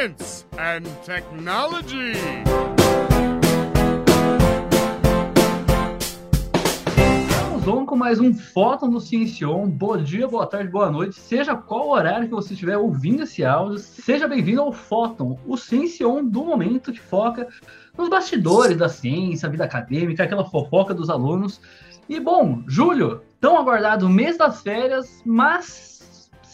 science and technology. Estamos on com mais um Fóton no Ciencion. Bom dia, boa tarde, boa noite. Seja qual horário que você estiver ouvindo esse áudio, seja bem-vindo ao Fóton, o Ciencion do momento que foca nos bastidores da ciência, vida acadêmica, aquela fofoca dos alunos. E bom, julho, tão aguardado mês das férias, mas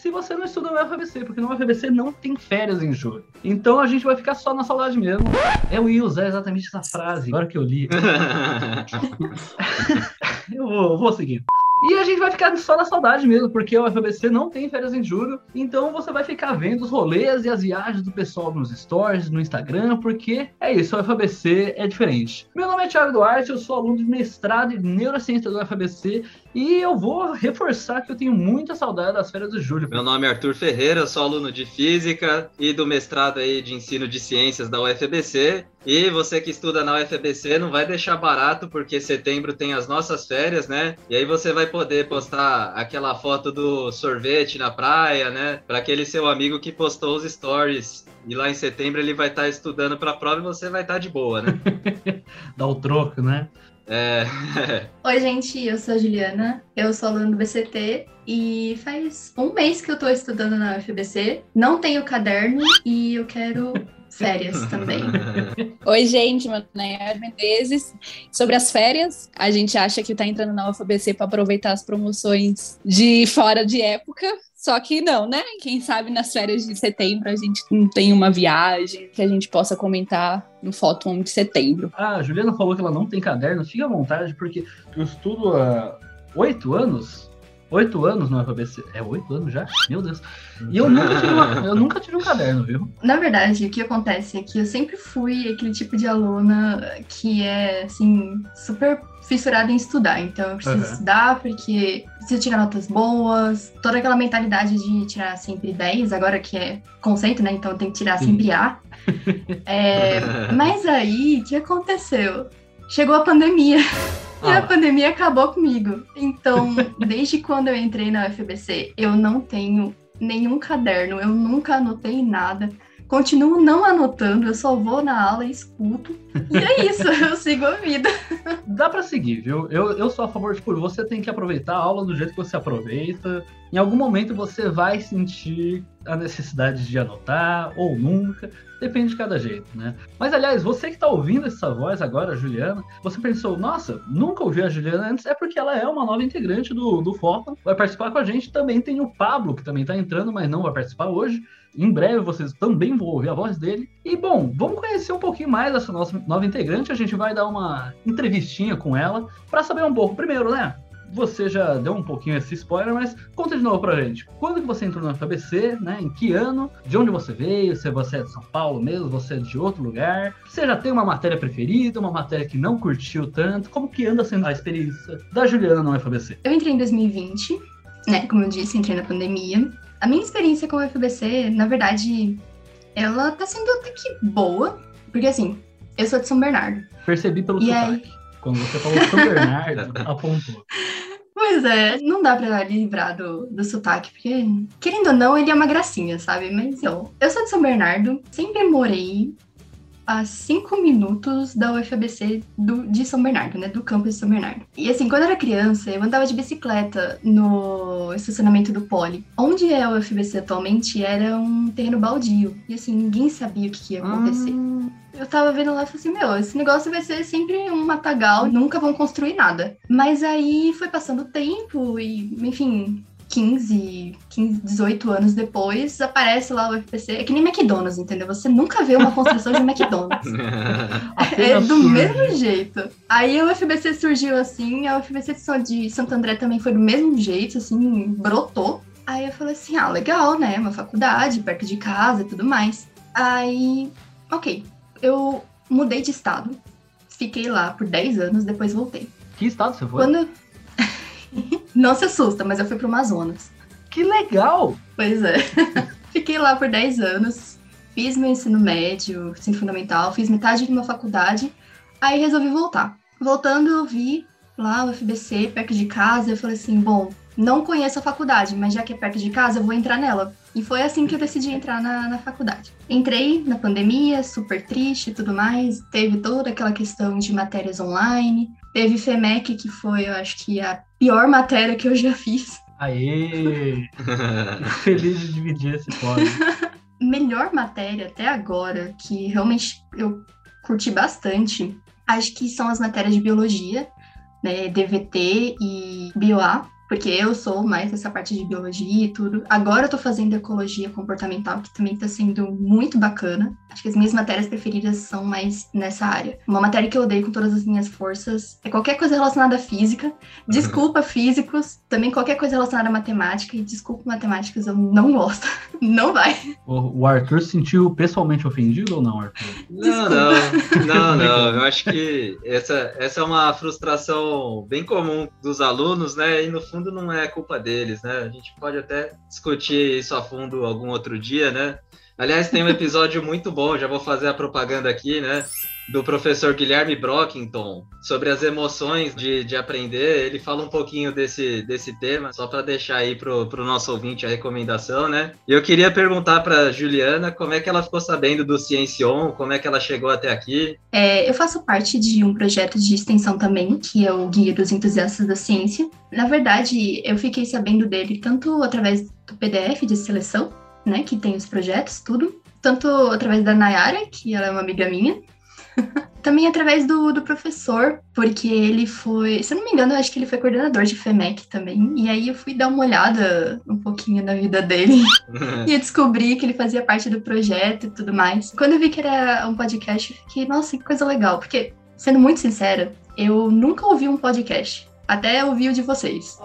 se você não estuda no UFABC, porque no UFABC não tem férias em julho. Então a gente vai ficar só na saudade mesmo. Eu ia usar exatamente essa frase, agora que eu li. eu vou, vou seguir. E a gente vai ficar só na saudade mesmo, porque o FABC não tem férias em julho. Então você vai ficar vendo os rolês e as viagens do pessoal nos stories, no Instagram, porque é isso, o FABC é diferente. Meu nome é Thiago Duarte, eu sou aluno de mestrado em neurociência do FABC e eu vou reforçar que eu tenho muita saudade das férias de julho. Meu nome é Arthur Ferreira, sou aluno de física e do mestrado aí de ensino de ciências da UFBC. E você que estuda na UFBC não vai deixar barato, porque setembro tem as nossas férias, né? E aí você vai poder postar aquela foto do sorvete na praia, né? Para aquele seu amigo que postou os stories. E lá em setembro ele vai estar tá estudando para a prova e você vai estar tá de boa, né? Dá o troco, né? É. Oi, gente, eu sou a Juliana, eu sou aluna do BCT e faz um mês que eu tô estudando na UFBC. Não tenho caderno e eu quero férias também. Oi, gente, meu nome é Menezes. Sobre as férias, a gente acha que tá entrando na UFBC para aproveitar as promoções de fora de época. Só que não, né? Quem sabe nas férias de setembro a gente não tem uma viagem que a gente possa comentar no Fóton de setembro. Ah, a Juliana falou que ela não tem caderno. Fica à vontade, porque eu estudo há oito anos Oito anos no FABC. É oito anos já? Meu Deus. E eu nunca, tive uma, eu nunca tive um caderno, viu? Na verdade, o que acontece é que eu sempre fui aquele tipo de aluna que é, assim, super fissurada em estudar. Então, eu preciso uhum. estudar porque preciso tirar notas boas. Toda aquela mentalidade de tirar sempre 10, agora que é conceito, né? Então, eu tenho que tirar sempre A. É, mas aí, o que aconteceu? Chegou a pandemia. E a ah. pandemia acabou comigo. Então, desde quando eu entrei na UFBC, eu não tenho nenhum caderno, eu nunca anotei nada. Continuo não anotando, eu só vou na aula e escuto. E é isso, eu sigo a vida. Dá para seguir, viu? Eu, eu sou a favor de, tipo, você tem que aproveitar a aula do jeito que você aproveita. Em algum momento você vai sentir a necessidade de anotar, ou nunca. Depende de cada jeito, né? Mas, aliás, você que está ouvindo essa voz agora, Juliana, você pensou, nossa, nunca ouvi a Juliana antes, é porque ela é uma nova integrante do, do Fóton, vai participar com a gente. Também tem o Pablo, que também está entrando, mas não vai participar hoje. Em breve vocês também vão ouvir a voz dele. E, bom, vamos conhecer um pouquinho mais dessa nossa nova integrante. A gente vai dar uma entrevistinha com ela para saber um pouco. Primeiro, né? Você já deu um pouquinho esse spoiler, mas conta de novo pra gente. Quando que você entrou no FABC, né? Em que ano? De onde você veio? Se você é de São Paulo mesmo, você é de outro lugar? Você já tem uma matéria preferida, uma matéria que não curtiu tanto? Como que anda sendo a experiência da Juliana no FABC? Eu entrei em 2020, né? Como eu disse, entrei na pandemia. A minha experiência com o FABC, na verdade, ela tá sendo até que boa, porque assim, eu sou de São Bernardo. Percebi pelo e sotaque. Aí... Quando você falou São Bernardo, apontou. Pois é, não dá pra livrar do, do sotaque, porque, querendo ou não, ele é uma gracinha, sabe? Mas eu, eu sou de São Bernardo, sempre morei a cinco minutos da UFABC do, de São Bernardo, né? Do campus de São Bernardo. E assim, quando eu era criança, eu andava de bicicleta no estacionamento do Poli. Onde é a UFBC atualmente era um terreno baldio. E assim, ninguém sabia o que ia acontecer. Hum. Eu tava vendo lá e falei assim, meu, esse negócio vai ser sempre um matagal, nunca vão construir nada. Mas aí foi passando o tempo e, enfim, 15, 15, 18 anos depois, aparece lá o FPC. É que nem McDonald's, entendeu? Você nunca vê uma construção de McDonald's. é do mesmo jeito. Aí o FBC surgiu assim, a UFBC de Santo André também foi do mesmo jeito, assim, brotou. Aí eu falei assim, ah, legal, né? Uma faculdade, perto de casa e tudo mais. Aí, ok. Eu mudei de estado. Fiquei lá por 10 anos, depois voltei. Que estado você foi? Quando Não se assusta, mas eu fui pro Amazonas. Que legal! Pois é. Fiquei lá por 10 anos, fiz meu ensino médio, ensino fundamental, fiz metade de uma faculdade, aí resolvi voltar. Voltando, eu vi lá o FBC, perto de casa, eu falei assim, bom, não conheço a faculdade, mas já que é perto de casa, eu vou entrar nela. E foi assim que eu decidi entrar na, na faculdade. Entrei na pandemia, super triste e tudo mais. Teve toda aquela questão de matérias online. Teve FEMEC, que foi, eu acho que, a pior matéria que eu já fiz. Aê! Feliz de dividir esse pódio. Melhor matéria até agora, que realmente eu curti bastante, acho que são as matérias de biologia, né, DVT e BioA, porque eu sou mais essa parte de biologia e tudo. Agora eu tô fazendo ecologia comportamental, que também tá sendo muito bacana. Acho que as minhas matérias preferidas são mais nessa área. Uma matéria que eu odeio com todas as minhas forças é qualquer coisa relacionada à física. Desculpa, físicos. Também qualquer coisa relacionada à matemática. E desculpa, matemáticas, eu não gosto. Não vai. O, o Arthur se sentiu pessoalmente ofendido ou não, Arthur? Não, não. Não, não. Eu acho que essa, essa é uma frustração bem comum dos alunos, né? E no fundo não é culpa deles, né? A gente pode até discutir isso a fundo algum outro dia, né? Aliás, tem um episódio muito bom, já vou fazer a propaganda aqui, né? Do professor Guilherme Brockington, sobre as emoções de, de aprender. Ele fala um pouquinho desse, desse tema, só para deixar aí pro, pro nosso ouvinte a recomendação, né? E eu queria perguntar para Juliana como é que ela ficou sabendo do Ciencion, como é que ela chegou até aqui. É, eu faço parte de um projeto de extensão também, que é o Guia dos Entusiastas da Ciência. Na verdade, eu fiquei sabendo dele tanto através do PDF de seleção, né, que tem os projetos, tudo. Tanto através da Nayara, que ela é uma amiga minha, também através do, do professor, porque ele foi, se eu não me engano, eu acho que ele foi coordenador de FEMEC também. E aí eu fui dar uma olhada um pouquinho na vida dele e eu descobri que ele fazia parte do projeto e tudo mais. Quando eu vi que era um podcast, eu fiquei, nossa, que coisa legal. Porque, sendo muito sincera, eu nunca ouvi um podcast. Até ouvi o de vocês.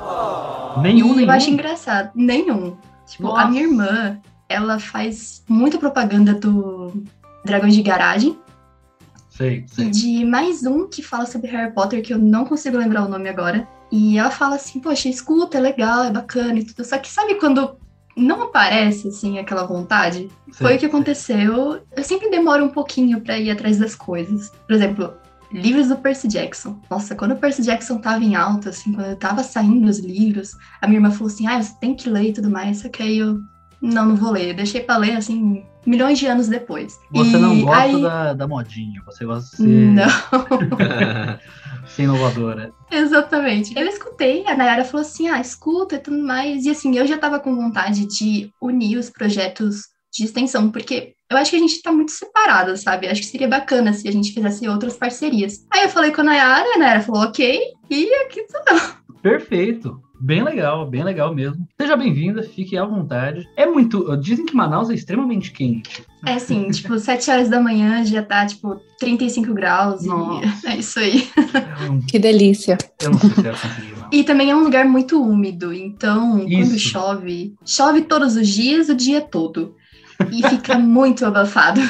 Nenhum, e nenhum. eu acho engraçado. Nenhum. Tipo, Nossa. a minha irmã, ela faz muita propaganda do Dragões de Garagem Sei, e sei. de mais um que fala sobre Harry Potter, que eu não consigo lembrar o nome agora. E ela fala assim, poxa, escuta, é legal, é bacana e tudo. Só que sabe quando não aparece, assim, aquela vontade? Foi o que aconteceu. Eu sempre demoro um pouquinho pra ir atrás das coisas. Por exemplo, livros do Percy Jackson. Nossa, quando o Percy Jackson tava em alta, assim, quando tava saindo os livros, a minha irmã falou assim, ah, você tem que ler e tudo mais. Só que aí eu, não, não vou ler. Deixei pra ler, assim, milhões de anos depois. Você E não gosta aí- da, da modinha, você gosta de ser, Não. ser inovadora. Exatamente. Eu escutei, a Nayara falou assim: ah, escuta e tudo mais. E assim, eu já tava com vontade de unir os projetos de extensão, porque eu acho que a gente tá muito separado, sabe? Acho que seria bacana se a gente fizesse outras parcerias. Aí eu falei com a Nayara, a Nayara falou, ok, e aqui tô eu. Perfeito. Bem legal, bem legal mesmo. Seja bem-vinda, fique à vontade. É muito. Dizem que Manaus é extremamente quente. É assim, tipo, 7 horas da manhã já tá, tipo, 35 graus Nossa. e é isso aí. Não, Que delícia. eu não sei se eu consegui, não. E também é um lugar muito úmido, então quando Isso. chove, chove todos os dias, o dia todo. E fica muito abafado.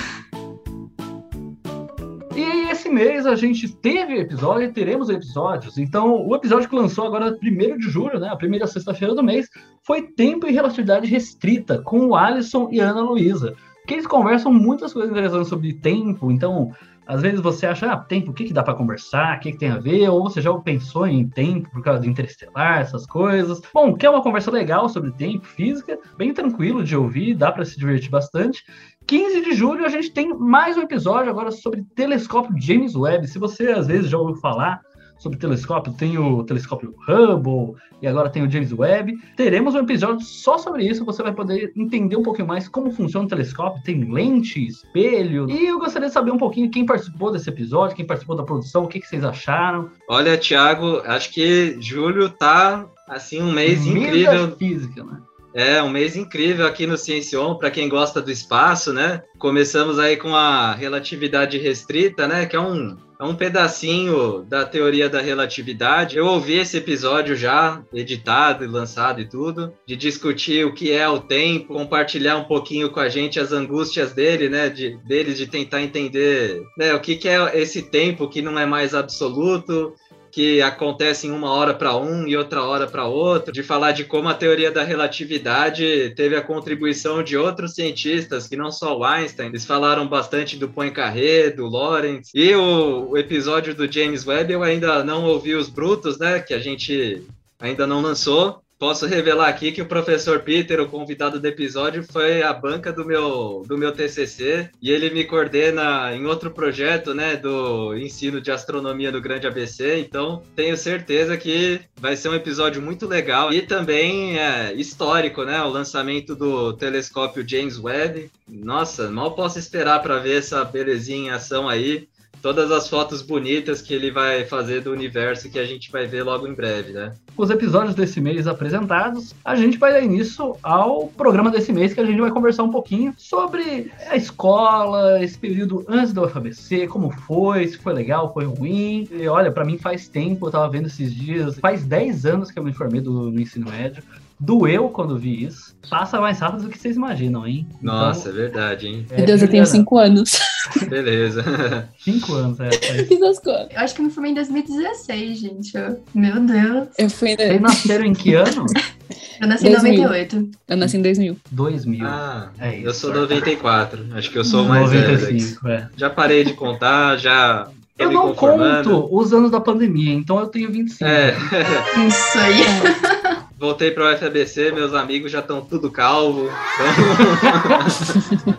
Mês a gente teve episódio e teremos episódios. Então, o episódio que lançou agora 1 de julho, né? A primeira sexta-feira do mês, foi Tempo e Relatividade Restrita, com o Alisson e Ana Luísa. Que eles conversam muitas coisas interessantes sobre tempo. Então, às vezes você acha, ah, tempo, o que, que dá para conversar? O que, que tem a ver? Ou você já pensou em tempo por causa do interestelar, essas coisas. Bom, que é uma conversa legal sobre tempo, física, bem tranquilo de ouvir, dá para se divertir bastante. 15 de julho a gente tem mais um episódio agora sobre telescópio James Webb. Se você às vezes já ouviu falar sobre telescópio, tem o telescópio Hubble e agora tem o James Webb. Teremos um episódio só sobre isso, você vai poder entender um pouquinho mais como funciona o telescópio, tem lente, espelho. E eu gostaria de saber um pouquinho quem participou desse episódio, quem participou da produção, o que, que vocês acharam. Olha, Thiago, acho que julho tá assim um mês da incrível. física, né? É, um mês incrível aqui no Ciencion, para quem gosta do espaço, né? Começamos aí com a relatividade restrita, né? Que é um, é um pedacinho da teoria da relatividade. Eu ouvi esse episódio já, editado e lançado e tudo, de discutir o que é o tempo, compartilhar um pouquinho com a gente as angústias dele, né? De, deles de tentar entender né, o que, que é esse tempo que não é mais absoluto, que acontece em uma hora para um e outra hora para outro, de falar de como a teoria da relatividade teve a contribuição de outros cientistas, que não só o Einstein, eles falaram bastante do Poincaré, do Lorentz, e o, o episódio do James Webb eu ainda não ouvi os brutos, né, que a gente ainda não lançou, Posso revelar aqui que o professor Peter, o convidado do episódio, foi a banca do meu, do meu TCC e ele me coordena em outro projeto, né, do ensino de astronomia no Grande ABC. Então, tenho certeza que vai ser um episódio muito legal e também é, histórico, né, o lançamento do telescópio James Webb. Nossa, mal posso esperar para ver essa belezinha em ação aí todas as fotos bonitas que ele vai fazer do universo que a gente vai ver logo em breve, né? Os episódios desse mês apresentados, a gente vai dar início ao programa desse mês que a gente vai conversar um pouquinho sobre a escola, esse período antes do UFABC, como foi, se foi legal, foi ruim. E olha, para mim faz tempo, eu tava vendo esses dias, faz 10 anos que eu me formei do, no ensino médio. Doeu quando vi isso. Passa mais rápido do que vocês imaginam, hein? Nossa, então, é verdade, hein? Meu Deus, eu tenho 5 anos. Beleza. Cinco anos, é. Fiz as contas. Eu acho que eu me formei em 2016, gente. Meu Deus. Eu fui. Vocês nasceram em que ano? Eu nasci 2000. em 98. Eu nasci em 2000. 2000. Ah, é isso. Eu sou 94. Acho que eu sou mais 95, velho. É. Já parei de contar, já eu não conto os anos da pandemia, então eu tenho 25. É. Isso aí. Voltei para o FABC, meus amigos já estão tudo calvo.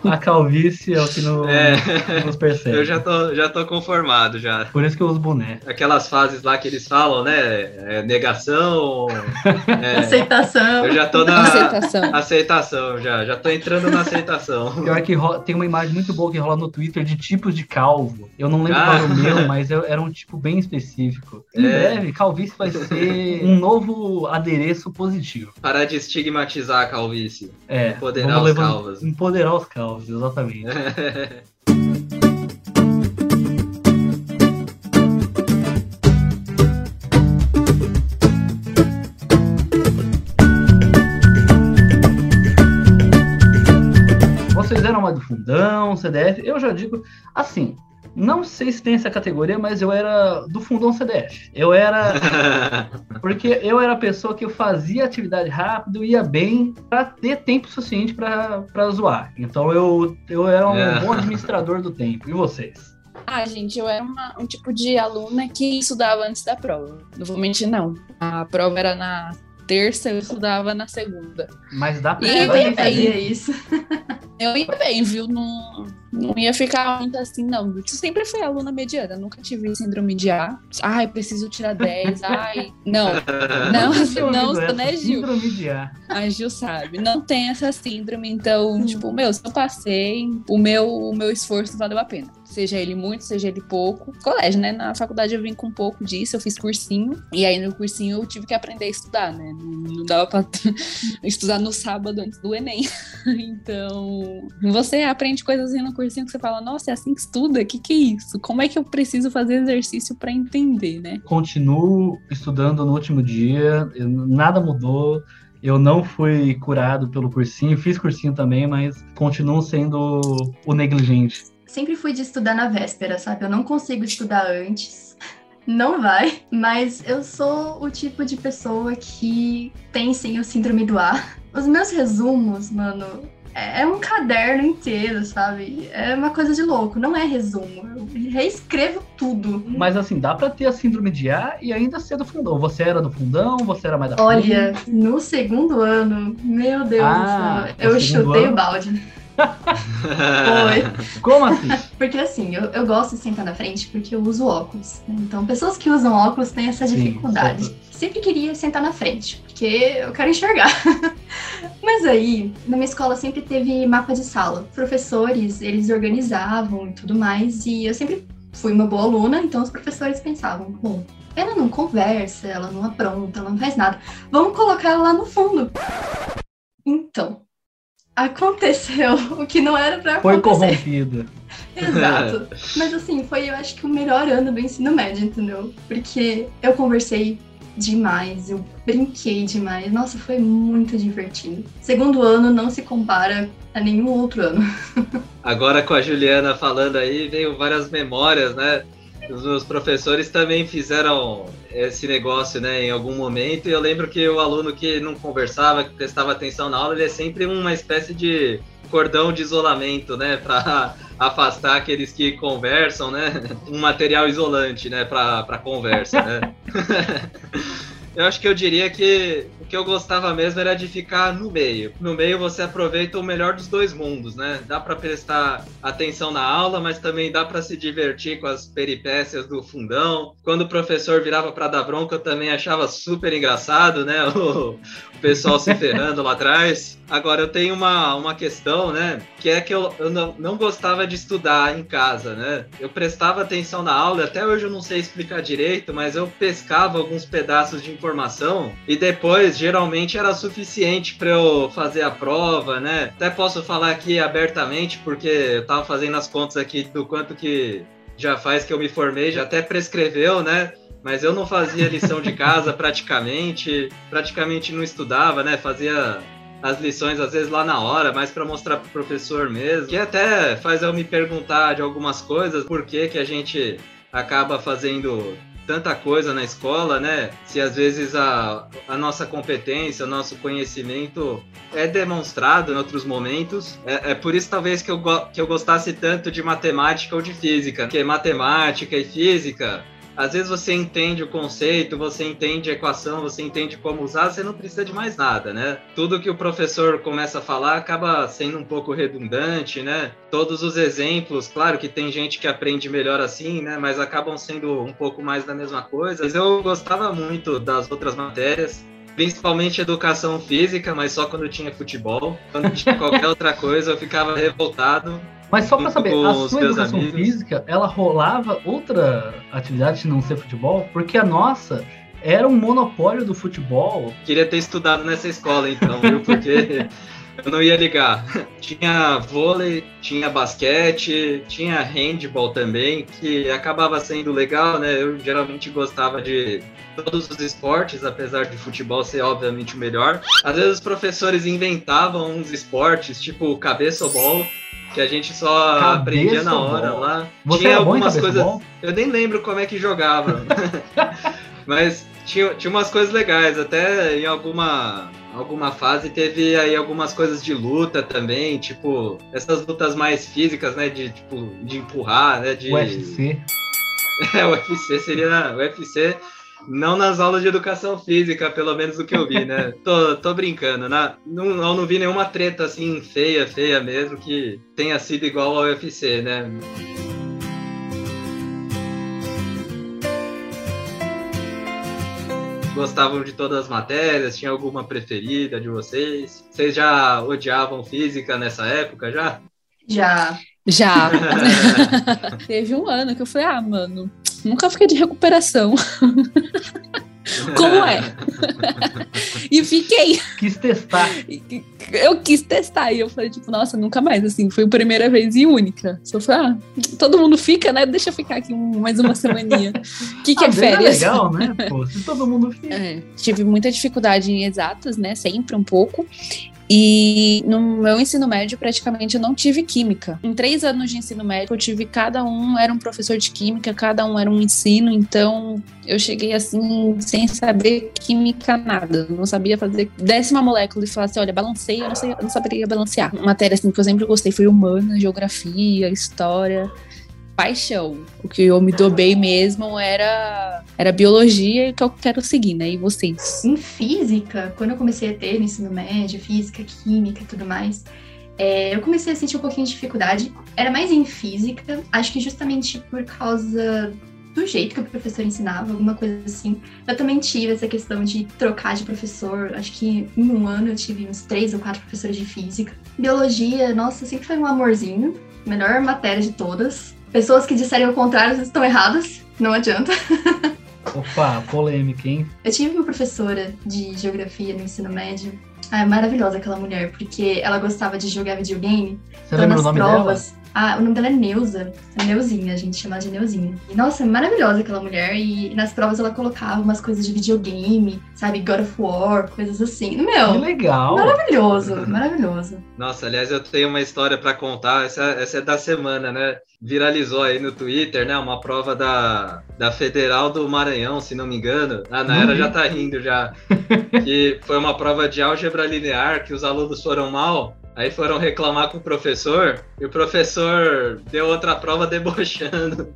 Então... A calvície é o que não, é, nos percebe. Eu já tô, já tô conformado já. Por isso que eu uso boné. Aquelas fases lá que eles falam, né? É, negação. É, aceitação. Eu já tô na aceitação. aceitação já. Já tô entrando na aceitação. Pior que rola, tem uma imagem muito boa que rola no Twitter de tipos de calvo. Eu não lembro ah. qual era o meu, mas eu, era um tipo bem específico. Em é. breve, calvície vai ser um novo adereço positivo. Parar de estigmatizar a calvície. É. Empoderar os calvos. Empoderar os calvos, exatamente. Vocês eram uma do fundão, CDF. Eu já digo assim, não sei se tem essa categoria, mas eu era do fundão CDF. Eu era. porque eu era a pessoa que eu fazia atividade rápido, ia bem, para ter tempo suficiente para zoar. Então eu, eu era um é. bom administrador do tempo. E vocês? Ah, gente, eu era uma, um tipo de aluna que estudava antes da prova. Não vou mentir, não. A prova era na terça, eu estudava na segunda. Mas dá pra e eu fazia isso. Eu ia bem, viu? Não, não ia ficar muito assim, não. Eu sempre fui aluna mediana, nunca tive síndrome de A. Ai, preciso tirar 10. Ai, não. Não, não, não né, Gil? Síndrome de A. A Gil sabe. Não tem essa síndrome, então, tipo, meu, se eu passei, o meu, o meu esforço valeu a pena seja ele muito, seja ele pouco. Colégio, né? Na faculdade eu vim com um pouco disso, eu fiz cursinho, e aí no cursinho eu tive que aprender a estudar, né? Não dava pra estudar no sábado antes do Enem. então, você aprende coisas assim no cursinho que você fala, nossa, é assim que estuda? O que, que é isso? Como é que eu preciso fazer exercício para entender, né? Continuo estudando no último dia, nada mudou. Eu não fui curado pelo cursinho, fiz cursinho também, mas continuo sendo o negligente sempre fui de estudar na véspera, sabe? Eu não consigo estudar antes. Não vai, mas eu sou o tipo de pessoa que tem sim o síndrome do A. Os meus resumos, mano, é, um caderno inteiro, sabe? É uma coisa de louco, não é resumo. Eu reescrevo tudo. Mas assim, dá pra ter a síndrome de A e ainda ser do fundão. Você era do fundão, você era mais da Olha, no segundo ano, meu Deus ah, do céu, eu chutei ano... o balde. Foi. Como assim? Porque assim, eu, eu gosto de sentar na frente porque eu uso óculos. Né? Então, pessoas que usam óculos têm essa dificuldade. Sim, Sempre queria sentar na frente, porque eu quero enxergar. Mas aí, na minha escola sempre teve mapa de sala. Professores, eles organizavam e tudo mais, e eu sempre fui uma boa aluna, então os professores pensavam, bom, ela não conversa, ela não apronta, ela não faz nada. Vamos colocar ela lá no fundo. Então, aconteceu o que não era pra acontecer. Foi corrompido. Exato. Mas assim, foi eu acho que o melhor ano do ensino médio, entendeu? Porque eu conversei demais, eu brinquei demais. Nossa, foi muito divertido. Segundo ano não se compara a nenhum outro ano. Agora com a Juliana falando aí, veio várias memórias, né? Os meus professores também fizeram esse negócio, né, em algum momento. E eu lembro que o aluno que não conversava, que prestava atenção na aula, ele é sempre uma espécie de cordão de isolamento, né, para afastar aqueles que conversam, né, um material isolante, né, para conversa, né. eu acho que eu diria que que eu gostava mesmo era de ficar no meio. No meio você aproveita o melhor dos dois mundos, né? Dá para prestar atenção na aula, mas também dá para se divertir com as peripécias do fundão. Quando o professor virava para dar bronca, eu também achava super engraçado, né? O, o pessoal se ferrando lá atrás. Agora, eu tenho uma, uma questão, né? Que é que eu, eu não, não gostava de estudar em casa, né? Eu prestava atenção na aula, até hoje eu não sei explicar direito, mas eu pescava alguns pedaços de informação e depois, geralmente, era suficiente para eu fazer a prova, né? Até posso falar aqui abertamente, porque eu tava fazendo as contas aqui do quanto que já faz que eu me formei, já até prescreveu, né? Mas eu não fazia lição de casa praticamente, praticamente não estudava, né? Fazia as lições às vezes lá na hora, mais para mostrar pro professor mesmo. Que até faz eu me perguntar de algumas coisas, por que que a gente acaba fazendo tanta coisa na escola, né? Se às vezes a, a nossa competência, o nosso conhecimento é demonstrado em outros momentos. É, é, por isso, talvez, que eu, que eu gostasse tanto de matemática ou de física. Porque matemática e física às vezes você entende o conceito, você entende a equação, você entende como usar, você não precisa de mais nada, né? Tudo que o professor começa a falar acaba sendo um pouco redundante, né? Todos os exemplos, claro que tem gente que aprende melhor assim, né? Mas acabam sendo um pouco mais da mesma coisa. Mas eu gostava muito das outras matérias principalmente educação física, mas só quando tinha futebol. Quando tinha qualquer outra coisa, eu ficava revoltado. Mas só para saber, a sua educação amigos. física, ela rolava outra atividade de não ser futebol? Porque a nossa era um monopólio do futebol. Queria ter estudado nessa escola então, viu? Porque eu não ia ligar. Tinha vôlei, tinha basquete, tinha handball também, que acabava sendo legal, né? Eu geralmente gostava de todos os esportes, apesar de futebol ser obviamente o melhor. Às vezes os professores inventavam uns esportes, tipo cabeça ou bola, que a gente só cabeça aprendia na hora bom. lá. Você tinha algumas coisas. Bom? Eu nem lembro como é que jogava. Mas tinha, tinha umas coisas legais, até em alguma alguma fase teve aí algumas coisas de luta também, tipo, essas lutas mais físicas, né, de tipo de empurrar, né, de UFC. É, o UFC seria o UFC não nas aulas de educação física, pelo menos do que eu vi, né? tô, tô brincando. Na, não, eu não vi nenhuma treta assim feia, feia mesmo, que tenha sido igual ao UFC, né? gostavam de todas as matérias? Tinha alguma preferida de vocês? Vocês já odiavam física nessa época já? Já. Já. Teve um ano que eu falei, ah, mano, nunca fiquei de recuperação. Como é? e fiquei. Quis testar. Eu quis testar. E eu falei, tipo, nossa, nunca mais. Assim, foi a primeira vez e única. Só falei, ah, todo mundo fica, né? Deixa eu ficar aqui mais uma semaninha. O que, que é ah, é férias? É legal, né? Pô, se todo mundo fica. É, tive muita dificuldade em exatas, né? Sempre um pouco. E no meu ensino médio, praticamente, eu não tive química. Em três anos de ensino médio, eu tive cada um era um professor de química, cada um era um ensino, então eu cheguei assim, sem saber química nada. Não sabia fazer décima molécula e falar assim: olha, balancei, eu não, sei, eu não saberia balancear. Matéria assim que eu sempre gostei foi humana, geografia, história paixão. O que eu me dou bem mesmo era, era biologia que eu quero seguir, né? E vocês? Em física, quando eu comecei a ter no ensino médio, física, química e tudo mais, é, eu comecei a sentir um pouquinho de dificuldade. Era mais em física, acho que justamente por causa do jeito que o professor ensinava, alguma coisa assim. Eu também tive essa questão de trocar de professor. Acho que em um ano eu tive uns três ou quatro professores de física. Biologia, nossa, sempre foi um amorzinho. Melhor matéria de todas. Pessoas que disserem o contrário estão erradas, não adianta. Opa, polêmica, hein? Eu tive uma professora de geografia no ensino médio. Ah, é maravilhosa aquela mulher, porque ela gostava de jogar videogame. Você então, lembra o nome provas, dela? Ah, o nome dela é Neuza. É Neuzinha, a gente chama de Neuzinha. E, nossa, é maravilhosa aquela mulher. E nas provas ela colocava umas coisas de videogame, sabe? God of War, coisas assim. Meu. Que legal. Maravilhoso, maravilhoso. Nossa, aliás, eu tenho uma história para contar. Essa, essa é da semana, né? Viralizou aí no Twitter, né? Uma prova da, da Federal do Maranhão, se não me engano. A Nayara uhum. já tá rindo já. que foi uma prova de álgebra linear que os alunos foram mal. Aí foram reclamar com o professor e o professor deu outra prova debochando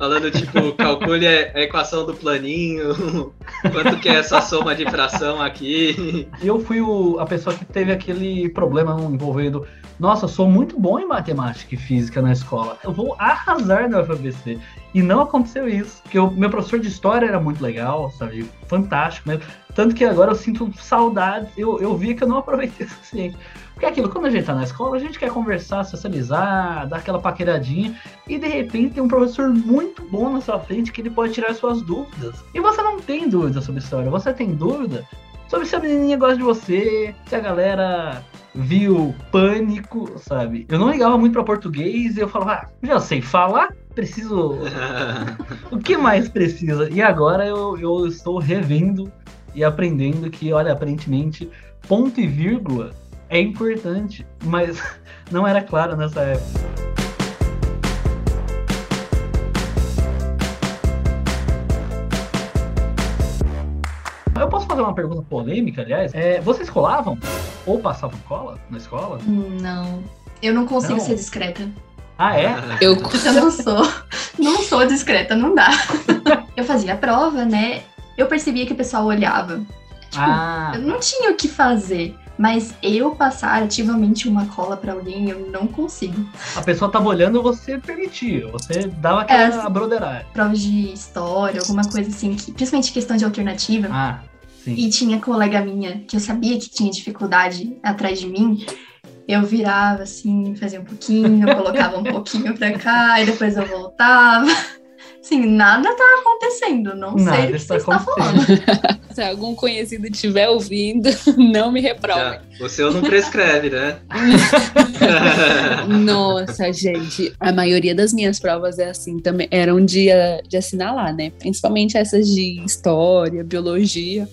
Falando, tipo, calcule a equação do planinho, quanto que é essa soma de fração aqui. Eu fui o, a pessoa que teve aquele problema envolvendo. Nossa, eu sou muito bom em matemática e física na escola. Eu vou arrasar na UFABC. E não aconteceu isso. Porque o meu professor de história era muito legal, sabe? Fantástico mesmo. Tanto que agora eu sinto saudades. Eu, eu vi que eu não aproveitei o suficiente. Porque é aquilo, quando a gente tá na escola, a gente quer conversar, socializar, dar aquela paqueradinha, e de repente tem um professor muito bom na sua frente que ele pode tirar suas dúvidas. E você não tem dúvida sobre história, você tem dúvida sobre se a menininha gosta de você, se a galera viu pânico, sabe? Eu não ligava muito para português e eu falava, ah, já sei falar, preciso. o que mais precisa? E agora eu, eu estou revendo e aprendendo que, olha, aparentemente, ponto e vírgula é importante, mas não era claro nessa época. Eu posso fazer uma pergunta polêmica, aliás? É, vocês colavam ou passavam cola na escola? Não. Eu não consigo Não. ser discreta. Ah, é? Eu Eu não sou. Não sou discreta, não dá. Eu fazia a prova, né? Eu percebia que o pessoal olhava. Tipo, Ah, eu não tinha o que fazer. Mas eu passar ativamente uma cola pra alguém, eu não consigo. a pessoa tava olhando, você permitia, você dava aquela É, broderagem. Provas de história, alguma coisa assim, que, principalmente questão de alternativa. Ah, sim. E tinha colega minha que eu sabia que tinha dificuldade atrás de mim. Eu virava assim, fazia um pouquinho, colocava um pouquinho pra cá, e depois eu voltava. Assim, nada tá acontecendo, não Nada sei o que está você está falando. Se algum conhecido estiver ouvindo, não me reprove. Seu não prescreve, né? Nossa, gente, a maioria das minhas provas é assim também, eram de, eh, de assinalar, né? Principalmente essas de história, biologia.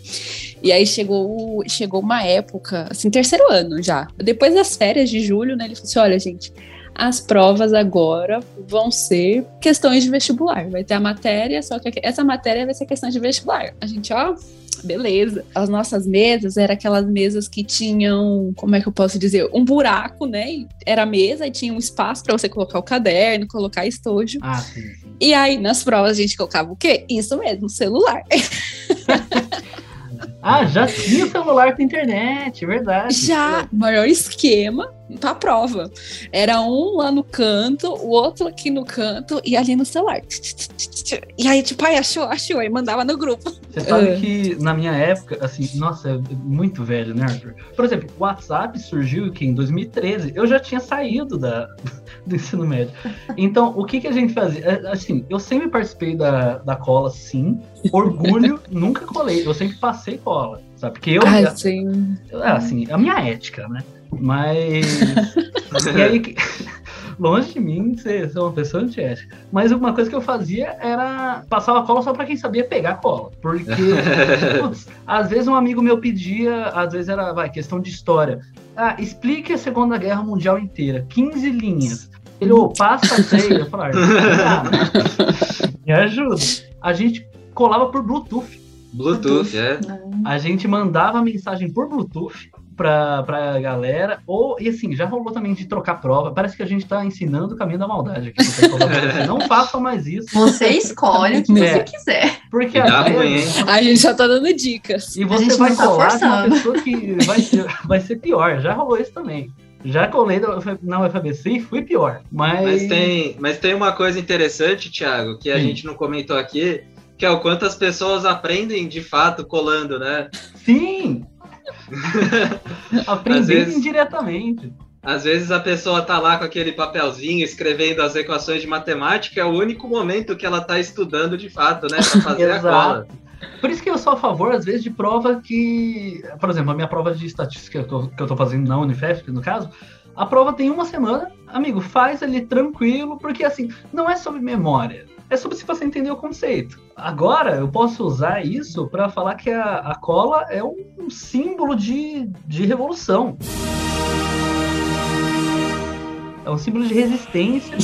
E aí chegou, chegou uma época, assim, terceiro ano já. Depois das férias de julho, né? Ele falou assim: olha, gente, as provas agora vão ser questões de vestibular. Vai ter a matéria, só que essa matéria vai ser questão de vestibular. A gente, ó, beleza. As nossas mesas eram aquelas mesas que tinham, como é que eu posso dizer, um buraco, né? Era a mesa e tinha um espaço para você colocar o caderno, colocar estojo. Ah, sim, sim. E aí, nas provas, a gente colocava o quê? Isso mesmo, celular. Ah, já tinha o celular com internet, verdade. Já, maior esquema pra prova. Era um lá no canto, o outro aqui no canto e ali no celular. E aí, tipo, ai, achou, achou, aí mandava no grupo. Você sabe É. que na minha época, assim, nossa, é muito velho, né, Arthur? Por exemplo, o WhatsApp surgiu que em 2013 eu já tinha saído da, do ensino médio. Então, o que, que a gente fazia? É, Assim, eu sempre participei da, da cola, sim. Orgulho, nunca colei. Eu sempre passei cola, sabe? Porque eu, Ai, sim. é, assim, a minha ética, né? Mas. e aí, longe de mim ser, ser uma pessoa antiética. Mas uma coisa que eu fazia era passar a cola só pra quem sabia pegar cola. Porque, putz, às vezes um amigo meu pedia, às vezes era, vai, questão de história. Ah, explique a Segunda Guerra Mundial inteira. 15 linhas. Ele, ô, passa seis. Eu falava, ah, me ajuda. A gente colava por Bluetooth. Bluetooth, é. A gente mandava mensagem por Bluetooth pra, pra galera. Ou, e assim, já rolou também de trocar prova. Parece que a gente tá ensinando o caminho da maldade aqui. UFABC. Não façam mais isso. Você escolhe o que É. você quiser. Porque ruim, vezes, A gente só tá dando dicas. E A você vai não tá colar com uma forçando. pessoa que vai ser, vai ser pior. Já rolou isso também. Já colei na UFABC e fui pior. Mas, Mas tem, mas tem uma coisa interessante, Thiago, que a Sim. gente não comentou aqui, que é o quanto as pessoas aprendem de fato colando, né? Sim! Vezes- indiretamente. Às vezes a pessoa tá lá com aquele papelzinho escrevendo as equações de matemática, é o único momento que ela tá estudando de fato, né? Pra fazer a cola. Por isso que eu sou a favor, às vezes, de prova que. Por exemplo, a minha prova de estatística que eu tô, que eu tô fazendo na Unifesp, no caso, a prova tem uma semana, amigo, faz ali tranquilo, porque assim, não é sobre memória. É sobre se você entender o conceito. Agora, eu posso usar isso para falar que a, a cola é um, um símbolo de, de revolução. É um símbolo de resistência.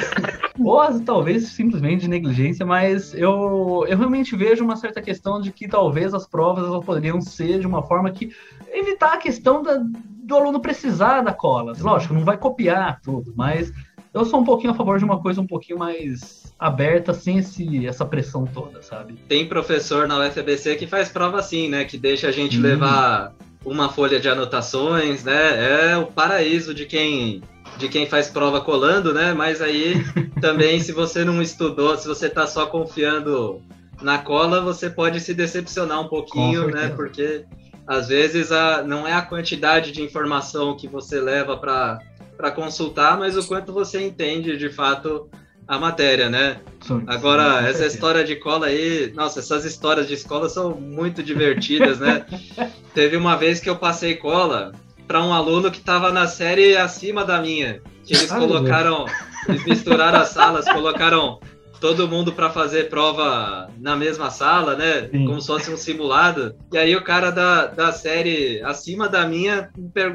Ou talvez simplesmente de negligência, mas eu, eu realmente vejo uma certa questão de que talvez as provas elas poderiam ser de uma forma que evitar a questão da- do aluno precisar da cola. Lógico, não vai copiar tudo, mas eu sou um pouquinho a favor de uma coisa um pouquinho mais aberta, sem esse, essa pressão toda, sabe? Tem professor na UFBC que faz prova assim, né? Que deixa a gente Hum. levar uma folha de anotações, né? É o paraíso de quem de quem faz prova colando, né? Mas aí também, se você não estudou, se você tá só confiando na cola, você pode se decepcionar um pouquinho, né? Porque às vezes a, não é a quantidade de informação que você leva para consultar, mas o quanto você entende de fato a matéria, né? Sim, Agora, sim, essa história de cola aí, nossa, essas histórias de escola são muito divertidas, né? Teve uma vez que eu passei cola para um aluno que estava na série acima da minha, que eles Ai, meu colocaram, eles misturaram as salas, colocaram todo mundo para fazer prova na mesma sala, né? Sim. Como se fosse um simulado. E aí o cara da, da série acima da minha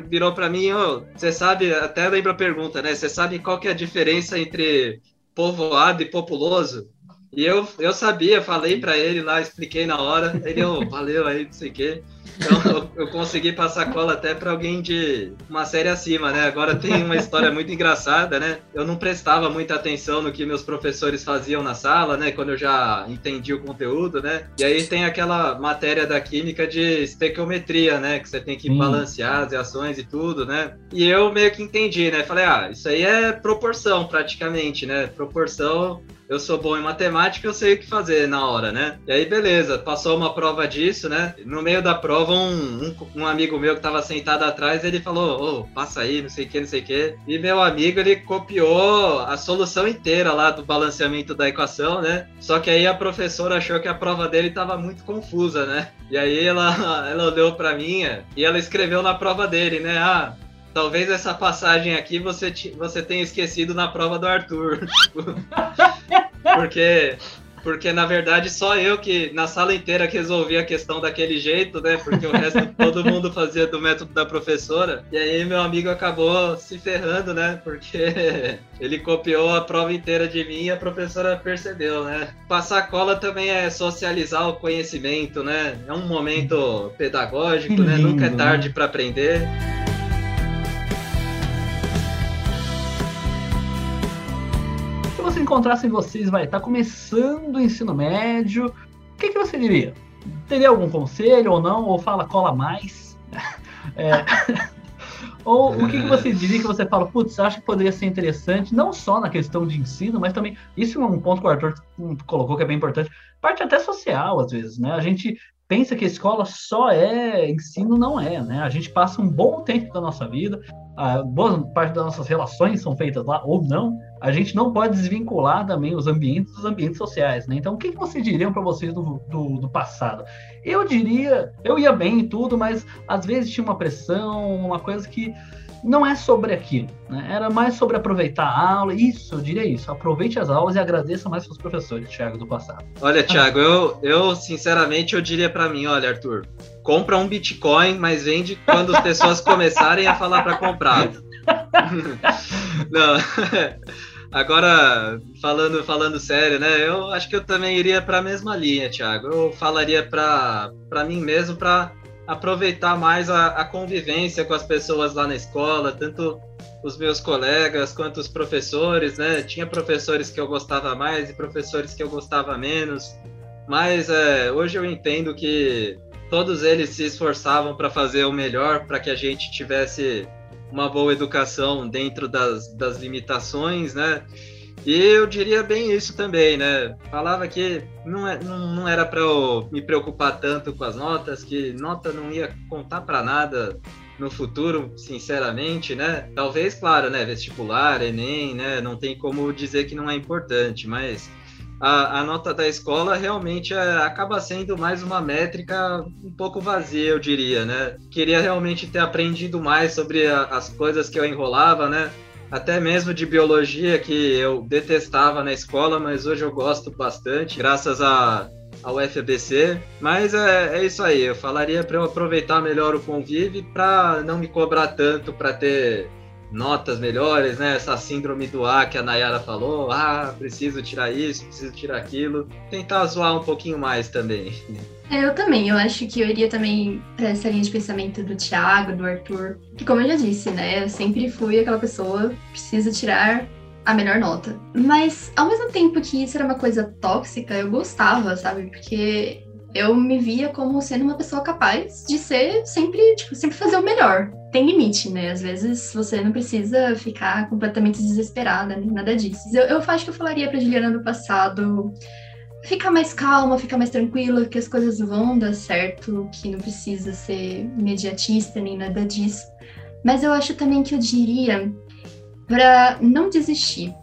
virou para mim, você sabe, até lembra a pergunta, né? Você sabe qual que é a diferença entre povoado e populoso? E eu, eu sabia, falei para ele lá, expliquei na hora. Ele, ô, valeu aí, não sei o quê. Então eu, eu consegui passar cola até para alguém de uma série acima, né? Agora tem uma história muito engraçada, né? Eu não prestava muita atenção no que meus professores faziam na sala, né? Quando eu já entendi o conteúdo, né? E aí tem aquela matéria da química de estequiometria, né? Que você tem que Sim. balancear as reações e tudo, né? E eu meio que entendi, né? Falei, ah, isso aí é proporção praticamente, né? Proporção eu sou bom em matemática, eu sei o que fazer na hora, né? E aí, beleza, passou uma prova disso, né? No meio da prova, um, um, um amigo meu que tava sentado atrás, ele falou, ô, passa aí, não sei o que, não sei o que. E meu amigo, ele copiou a solução inteira lá do balanceamento da equação, né? Só que aí a professora achou que a prova dele tava muito confusa, né? E aí ela, ela olhou pra minha e ela escreveu na prova dele, né? Ah, talvez essa passagem aqui você, ti- você tenha esquecido na prova do Arthur. porque, porque na verdade só eu que na sala inteira que resolvi a questão daquele jeito, né? Porque o resto todo mundo fazia do método da professora. E aí meu amigo acabou se ferrando, né? Porque ele copiou a prova inteira de mim e a professora percebeu, né? Passar cola também é socializar o conhecimento, né? É um momento pedagógico, Que né? Nunca é lindo, tarde né? para aprender. Se você encontrassem vocês, vai estar começando o ensino médio, o que, que você diria? Teria algum conselho ou não? Ou fala cola mais? É, Ou o que, que você diria que você fala, putz, acho que poderia ser interessante, não só na questão de ensino, mas também, isso é um ponto que o Arthur colocou que é bem importante, parte até social, às vezes, né? A gente pensa que a escola só é ensino, não é, né? A gente passa um bom tempo da nossa vida, a boa parte das nossas relações são feitas lá, ou não, a gente não pode desvincular também os ambientes dos ambientes sociais, né? Então, o que, que vocês diriam para vocês do, do, do passado? Eu diria, eu ia bem e tudo, mas às vezes tinha uma pressão, uma coisa que não é sobre aquilo, né? Era mais sobre aproveitar a aula. Isso, eu diria isso. Aproveite as aulas e agradeça mais seus professores, Thiago, do passado. Olha, Thiago, eu, eu sinceramente eu diria pra mim, olha, Arthur, compra um Bitcoin, mas vende quando as pessoas começarem a falar pra comprar. Não. Agora, falando, falando sério, né? Eu acho que eu também iria para a mesma linha, Thiago. Eu falaria para mim mesmo para aproveitar mais a, a convivência com as pessoas lá na escola, tanto os meus colegas quanto os professores, né? Tinha professores que eu gostava mais e professores que eu gostava menos, mas é, hoje eu entendo que todos eles se esforçavam para fazer o melhor para que a gente tivesse uma boa educação dentro das, das limitações, né? E eu diria bem isso também, né? Falava que não, é, não, não era para eu me preocupar tanto com as notas, que nota não ia contar para nada no futuro, sinceramente, né? Talvez, claro, né? Vestibular, Enem, né? Não tem como dizer que não é importante, mas a, a nota da escola realmente é, acaba sendo mais uma métrica um pouco vazia, eu diria, né? Queria realmente ter aprendido mais sobre a, as coisas que eu enrolava, né? Até mesmo de biologia, que eu detestava na escola, mas hoje eu gosto bastante, graças a, ao FBC. Mas é, é isso aí, eu falaria para eu aproveitar melhor o convívio para não me cobrar tanto para ter notas melhores, né? Essa síndrome do A que a Nayara falou, ah, preciso tirar isso, preciso tirar aquilo. Tentar zoar um pouquinho mais também. É, Eu também, eu acho que eu iria também para essa linha de pensamento do Thiago, do Arthur, que como eu já disse, né, eu sempre fui aquela pessoa, preciso tirar a melhor nota. Mas ao mesmo tempo que isso era uma coisa tóxica, eu gostava, sabe? Porque eu me via como sendo uma pessoa capaz de ser sempre, tipo, sempre fazer o melhor. Tem limite, né? Às vezes você não precisa ficar completamente desesperada, nem nada disso. Eu, eu acho que eu falaria pra Juliana do passado ficar mais calma, ficar mais tranquila, que as coisas vão dar certo, que não precisa ser imediatista nem nada disso. Mas eu acho também que eu diria para não desistir.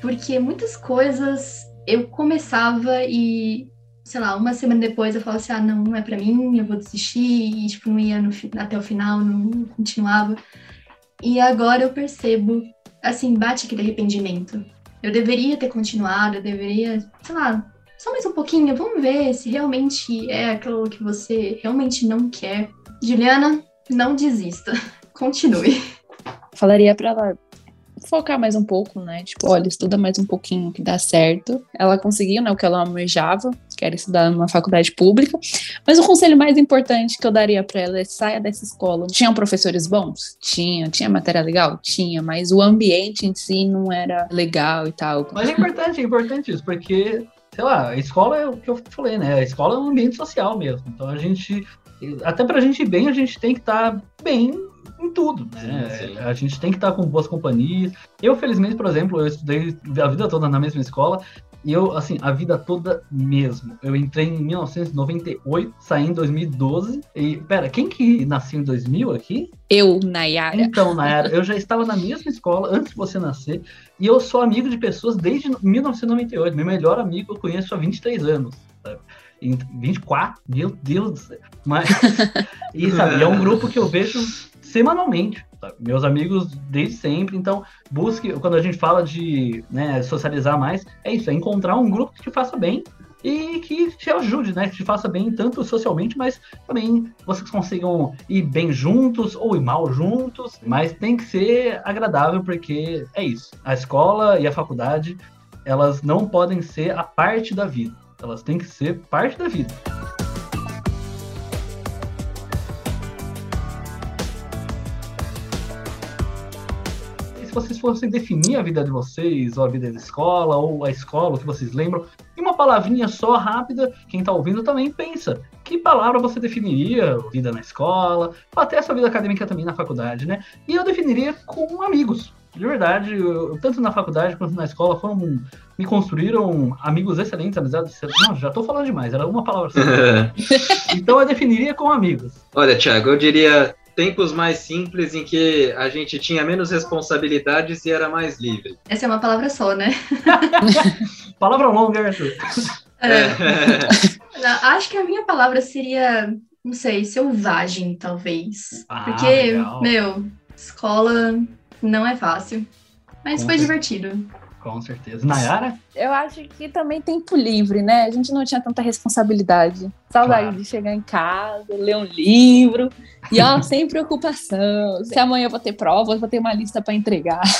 Porque muitas coisas eu começava e, sei lá, uma semana depois eu falava assim: ah, não, não é para mim, eu vou desistir, e tipo, não ia no, até o final, não continuava. E agora eu percebo, assim, bate aquele arrependimento. Eu deveria ter continuado, eu deveria, sei lá, só mais um pouquinho, vamos ver se realmente é aquilo que você realmente não quer. Juliana, não desista, continue. Falaria para ela focar mais um pouco, né? Tipo, olha, estuda mais um pouquinho que dá certo. Ela conseguiu, né, o que ela almejava, que era estudar numa faculdade pública. Mas o conselho mais importante que eu daria para ela é saia dessa escola. Tinham professores bons? Tinha. Tinha matéria legal? Tinha, mas o ambiente em si não era legal e tal. Mas é importante, é importante isso, porque sei lá, a escola é o que eu falei, né? A escola é um ambiente social mesmo. Então a gente, até pra gente ir bem, a gente tem que estar tá bem em tudo, né? Sim, sim. A gente tem que estar com boas companhias. Eu, felizmente, por exemplo, eu estudei a vida toda na mesma escola. E eu, assim, a vida toda mesmo. Eu entrei em 1998, saí em 2012. E, pera, quem que nasceu em 2000 aqui? Eu, Nayara. Então, Nayara, eu já estava na mesma escola antes de você nascer. E eu sou amigo de pessoas desde 1998. Meu melhor amigo eu conheço há 23 anos. Sabe? Em 24? Meu Deus do céu. Mas, e sabe, é um grupo que eu vejo semanalmente. Sabe? Meus amigos desde sempre, então busque, quando a gente fala de né, socializar mais, é isso, é encontrar um grupo que te faça bem e que te ajude, né? Que te faça bem tanto socialmente, mas também vocês consigam ir bem juntos ou ir mal juntos, mas tem que ser agradável porque é isso. A escola e a faculdade, elas não podem ser a parte da vida. Elas têm que ser parte da vida. Se vocês fossem definir a vida de vocês, ou a vida da escola, ou a escola, o que vocês lembram, em uma palavrinha só, rápida, quem está ouvindo também pensa. Que palavra você definiria vida na escola, ou até a sua vida acadêmica também na faculdade, né? E eu definiria com amigos. De verdade, eu, tanto na faculdade quanto na escola, foram me construíram amigos excelentes, amizades excelentes. Não, já estou falando demais, era uma palavra só. então eu definiria com amigos. Olha, Thiago, eu diria tempos mais simples em que a gente tinha menos responsabilidades e era mais livre. Essa é uma palavra só, né? palavra longa, Arthur. É. é. Acho que a minha palavra seria, não sei, selvagem, talvez. Ah, Porque, legal. meu, escola não é fácil. Mas Com foi divertido. Com certeza. Nayara? Eu acho que também tempo livre, né? A gente não tinha tanta responsabilidade. Saudade claro. de chegar em casa, ler um livro. E ó, sem preocupação. Se amanhã eu vou ter prova, eu vou ter uma lista para entregar.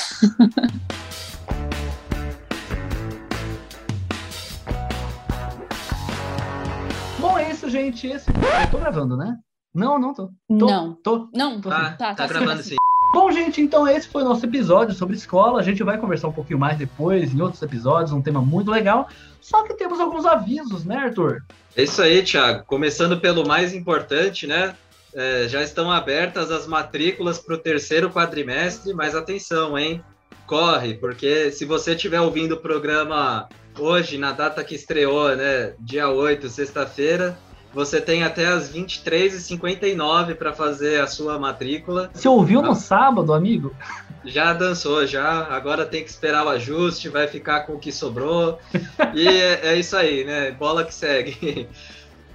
Bom, é isso, gente. Esse... Eu tô gravando, né? Não, não tô. tô não. Tô. Não, tô. Ah, tá, tá, tá gravando sim. Bom, gente, então esse foi o nosso episódio sobre escola. A gente vai conversar um pouquinho mais depois, em outros episódios, um tema muito legal. Só que temos alguns avisos, né, Arthur? É isso aí, Thiago. Começando pelo mais importante, né? É, já estão abertas as matrículas para o terceiro quadrimestre, mas atenção, hein? Corre, porque se você estiver ouvindo o programa hoje, na data que estreou, né? Dia 8, sexta-feira, você tem até as 23h59 para fazer a sua matrícula. Você ouviu no sábado, amigo? Já dançou, já. Agora tem que esperar o ajuste, vai ficar com o que sobrou. e é, é isso aí, né? Bola que segue.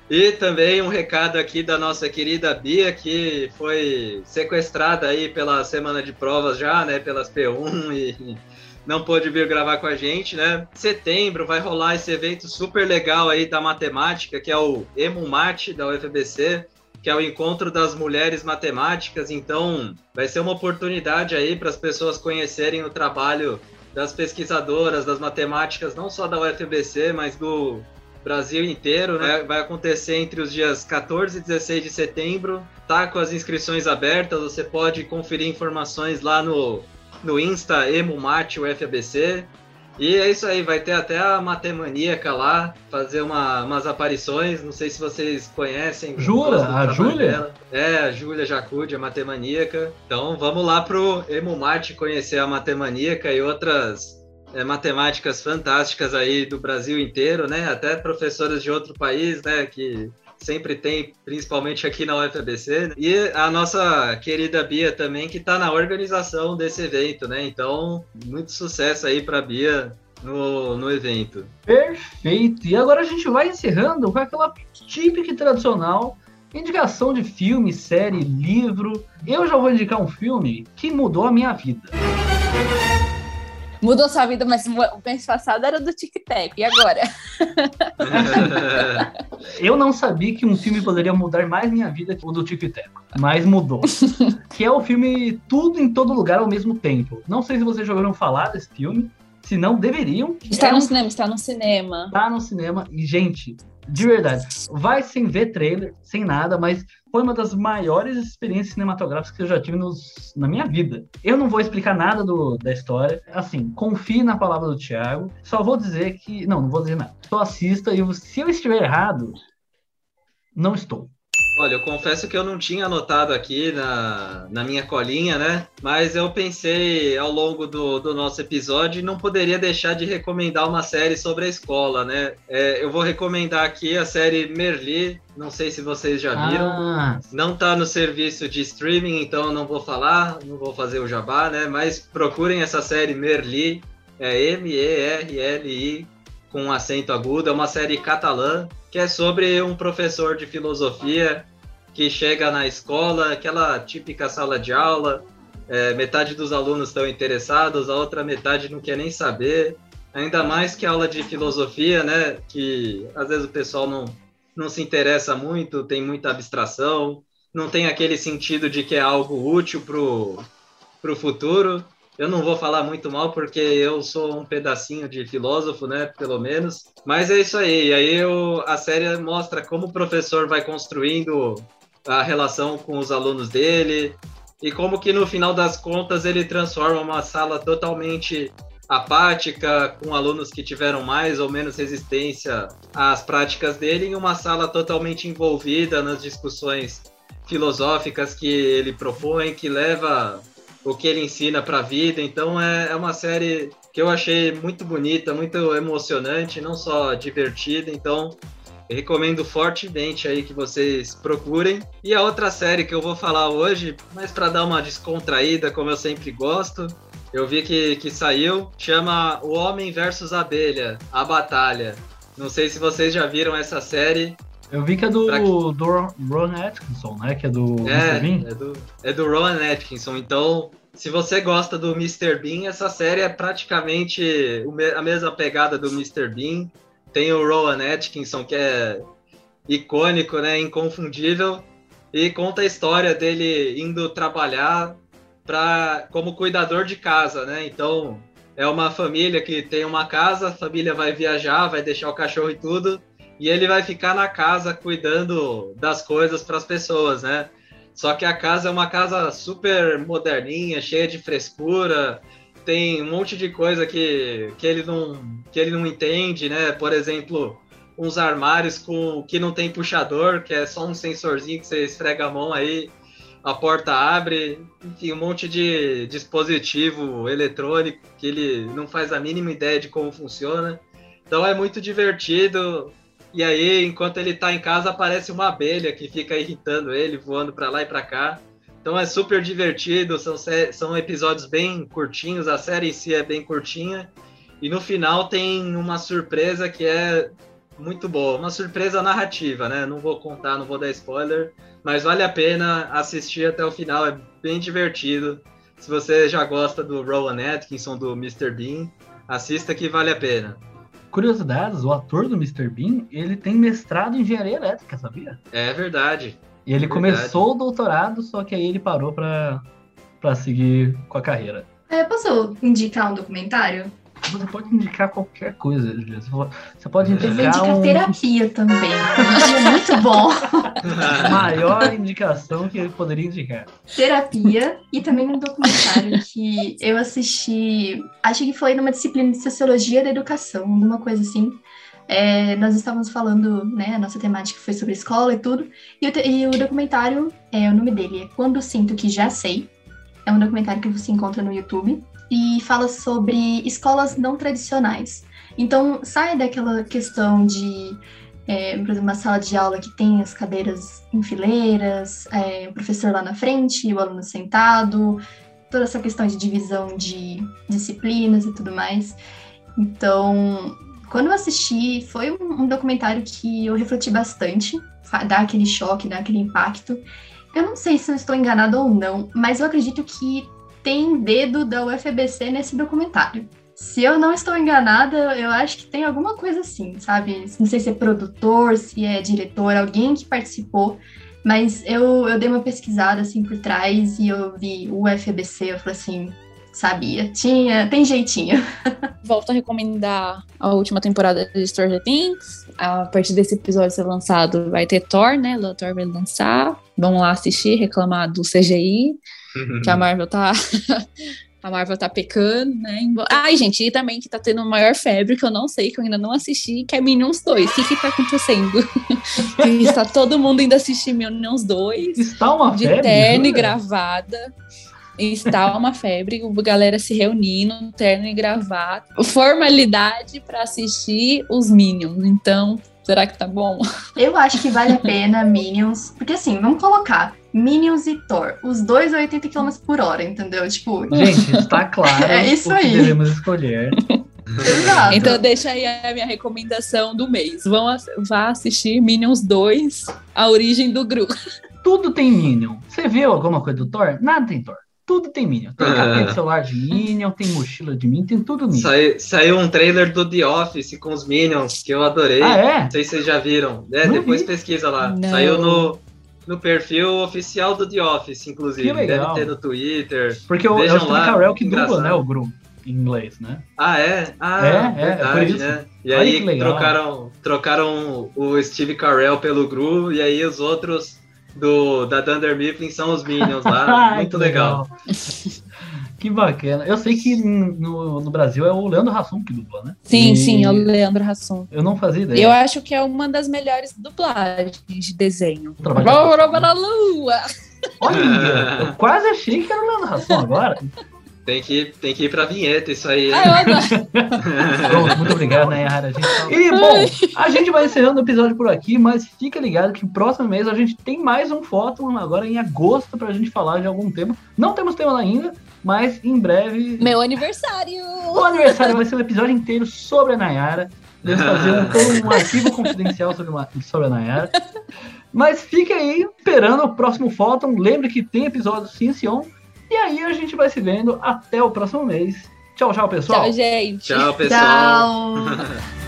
E também um recado aqui da nossa querida Bia, que foi sequestrada aí pela semana de provas já, né? Pelas P1 e não pôde vir gravar com a gente, né? Setembro vai rolar esse evento super legal aí da matemática, que é o EmuMate da UFBC, que é o encontro das mulheres matemáticas. Então, vai ser uma oportunidade aí para as pessoas conhecerem o trabalho das pesquisadoras, das matemáticas, não só da UFBC, mas do Brasil inteiro, né? Vai acontecer entre os dias 14 e 16 de setembro. Tá com as inscrições abertas, você pode conferir informações lá no no Insta EmoMate UFABC. E é isso aí, vai ter até a Matemaníaca lá, fazer uma, umas aparições. Não sei se vocês conhecem. Jura? A Júlia? Dela. É, a Júlia Jacude, a Matemaníaca. Então vamos lá pro Emumate conhecer a Matemaníaca e outras é, matemáticas fantásticas aí do Brasil inteiro, né? Até professoras de outro país, né? Que sempre tem, principalmente aqui na UFABC. Né? E a nossa querida Bia também, que está na organização desse evento, né? Então, muito sucesso aí para Bia no, no evento. Perfeito! E agora a gente vai encerrando com aquela típica e tradicional indicação de filme, série, livro. Eu já vou indicar um filme que mudou a minha vida mudou sua vida, mas o mês passado era do Tic Tac, e agora? Eu não sabia que um filme poderia mudar mais minha vida que o do Tic Tac, mas mudou. que é o filme Tudo em Todo Lugar ao Mesmo Tempo. Não sei se vocês já ouviram falar desse filme, se não, deveriam. Está é no um... cinema, está no cinema. Está no cinema, e gente, de verdade, vai sem ver trailer, sem nada, mas foi uma das maiores experiências cinematográficas que eu já tive nos, na minha vida. Eu não vou explicar nada do, da história. Assim, confie na palavra do Thiago. Só vou dizer que. Não, não vou dizer nada. Só assista e se eu estiver errado, não estou. Olha, eu confesso que eu não tinha anotado aqui na, na minha colinha, né? Mas eu pensei ao longo do, do nosso episódio não poderia deixar de recomendar uma série sobre a escola, né? É, eu vou recomendar aqui a série Merli. Não sei se vocês já viram. Ah. Não tá no serviço de streaming, então não vou falar, não vou fazer o jabá, né? Mas procurem essa série Merli. É M-E-R-L-I com um acento agudo. É uma série catalã que é sobre um professor de filosofia que chega na escola, aquela típica sala de aula, é, metade dos alunos estão interessados, a outra metade não quer nem saber. Ainda mais que aula de filosofia, né? Que às vezes o pessoal não, não se interessa muito, tem muita abstração, não tem aquele sentido de que é algo útil pro, pro futuro. Eu não vou falar muito mal porque eu sou um pedacinho de filósofo, né? Pelo menos. Mas é isso aí. E aí eu, a série mostra como o professor vai construindo a relação com os alunos dele e como que no final das contas ele transforma uma sala totalmente apática, com alunos que tiveram mais ou menos resistência às práticas dele, em uma sala totalmente envolvida nas discussões filosóficas que ele propõe, que leva o que ele ensina para a vida. Então é, é uma série que eu achei muito bonita, muito emocionante, não só divertida. Então recomendo fortemente aí que vocês procurem. E a outra série que eu vou falar hoje, mas para dar uma descontraída, como eu sempre gosto, eu vi que, que saiu, chama O Homem versus Abelha, A Batalha. Não sei se vocês já viram essa série. Eu vi que é do, do Ron Atkinson, né? Que é do é, Mr. Bean. É do, é do Ron Atkinson. Então, se você gosta do Mr. Bean, essa série é praticamente a mesma pegada do Mr. Bean. Tem o Rowan Atkinson, que é icônico, né? Inconfundível. E conta a história dele indo trabalhar pra, como cuidador de casa, né? Então, é uma família que tem uma casa, a família vai viajar, vai deixar o cachorro e tudo e ele vai ficar na casa cuidando das coisas para as pessoas, né? Só que a casa é uma casa super moderninha, cheia de frescura, tem um monte de coisa que, que, ele, não, que ele não entende, né? Por exemplo, uns armários com que não tem puxador, que é só um sensorzinho que você esfrega a mão aí, a porta abre, enfim, um monte de dispositivo eletrônico que ele não faz a mínima ideia de como funciona. Então é muito divertido, e aí, enquanto ele tá em casa, aparece uma abelha que fica irritando ele, voando para lá e para cá. Então é super divertido, são, são episódios bem curtinhos, a série em si é bem curtinha. E no final tem uma surpresa que é muito boa, uma surpresa narrativa, né? Não vou contar, não vou dar spoiler, mas vale a pena assistir até o final, é bem divertido. Se você já gosta do Rowan Atkinson, do Mr. Bean, assista que vale a pena curiosidades, o ator do Mr. Bean, ele tem mestrado em engenharia elétrica, sabia? É verdade. E ele é começou o doutorado, só que aí ele parou para para seguir com a carreira. É, posso indicar um documentário? Você pode indicar qualquer coisa, Você pode indicar. Eu indicar um... terapia também. é muito bom. Maior indicação que ele poderia indicar. Terapia e também um documentário que eu assisti, acho que foi numa disciplina de Sociologia da Educação, alguma coisa assim. É, nós estávamos falando, né, a nossa temática foi sobre escola e tudo, e o, e o documentário, é, o nome dele é Quando Sinto Que Já Sei, é um documentário que você encontra no YouTube, e fala sobre escolas não tradicionais. Então, sai daquela questão de, é, por exemplo, uma sala de aula que tem as cadeiras em fileiras, é, o professor lá na frente, o aluno sentado, toda essa questão de divisão de disciplinas e tudo mais. Então, quando eu assisti, foi um, um documentário que eu refleti bastante, dá aquele choque, dá aquele impacto. Eu não sei se eu estou enganada ou não, mas eu acredito que tem dedo da UFBC nesse documentário. Se eu não estou enganada, eu acho que tem alguma coisa assim, sabe? Não sei se é produtor, se é diretor, alguém que participou, mas eu, eu dei uma pesquisada assim por trás e eu vi o UFBC, eu falei assim, sabia, tinha, tem jeitinho. Volto a recomendar a última temporada de Stranger Things. A partir desse episódio ser lançado, vai ter Thor, né? O Thor vai lançar. Vamos lá assistir, reclamar do CGI, que a Marvel tá. a Marvel tá pecando, né? Ai, gente, e também que tá tendo maior febre, que eu não sei, que eu ainda não assisti, que é Minions 2. O que que tá acontecendo? Está todo mundo indo assistir Minions 2. Está uma de febre, terno e gravada. Está uma febre, a galera se reunindo, terno e gravata. Formalidade para assistir os Minions. Então, será que tá bom? Eu acho que vale a pena Minions, porque assim, vamos colocar Minions e Thor, os dois a 80 km por hora, entendeu? Tipo, Gente, está claro É isso o que aí. devemos escolher. exato. Então, deixa aí a minha recomendação do mês. Vão vá assistir Minions 2, A Origem do Gru. Tudo tem Minion. Você viu alguma coisa do Thor? Nada tem Thor. Tudo tem Minion. Tem capeta de celular de Minion, tem mochila de Minion, tem tudo Minion. Sai- saiu um trailer do The Office com os Minions, que eu adorei. Ah, é? Não sei se vocês já viram. É, Não depois vi. pesquisa lá. Não. Saiu no, no perfil oficial do The Office, inclusive. Que legal. Deve ter no Twitter. Porque o- é o Steve Carell que dubla, né, o Gru, em inglês, né? Ah, é? Ah, É, é, por verdade, isso. né? E Olha aí legal. trocaram, trocaram o Steve Carell pelo Gru, e aí os outros do, da Dunder Mifflin são os Minions lá. Muito que legal. que bacana. Eu sei que no, no Brasil é o Leandro Hassum que dubla, né? Sim, E sim, é o Leandro Hassum. Eu não fazia ideia. Eu acho que é uma das melhores dublagens de desenho. Bora para a lua! Olha, eu quase achei que era o Leandro Hassum agora. Tem que, tem que ir pra vinheta isso aí. Ah, eu adoro. Pronto, muito obrigado, né, Yara? A gente tá- E, bom, a gente vai encerrando o episódio por aqui, mas fica ligado que o próximo mês a gente tem mais um Fóton, agora em agosto, pra gente falar de algum tema. Não temos tema ainda, mas em breve. Meu aniversário! O aniversário vai ser um episódio inteiro sobre a Nayara. Vamos fazer um, um arquivo confidencial sobre, uma- sobre a Nayara. Mas fique aí esperando o próximo Fóton. Lembre que tem episódio sim, sim. E aí a gente vai se vendo até o próximo mês. Tchau, tchau, pessoal. Tchau, gente. Tchau, pessoal. Tchau.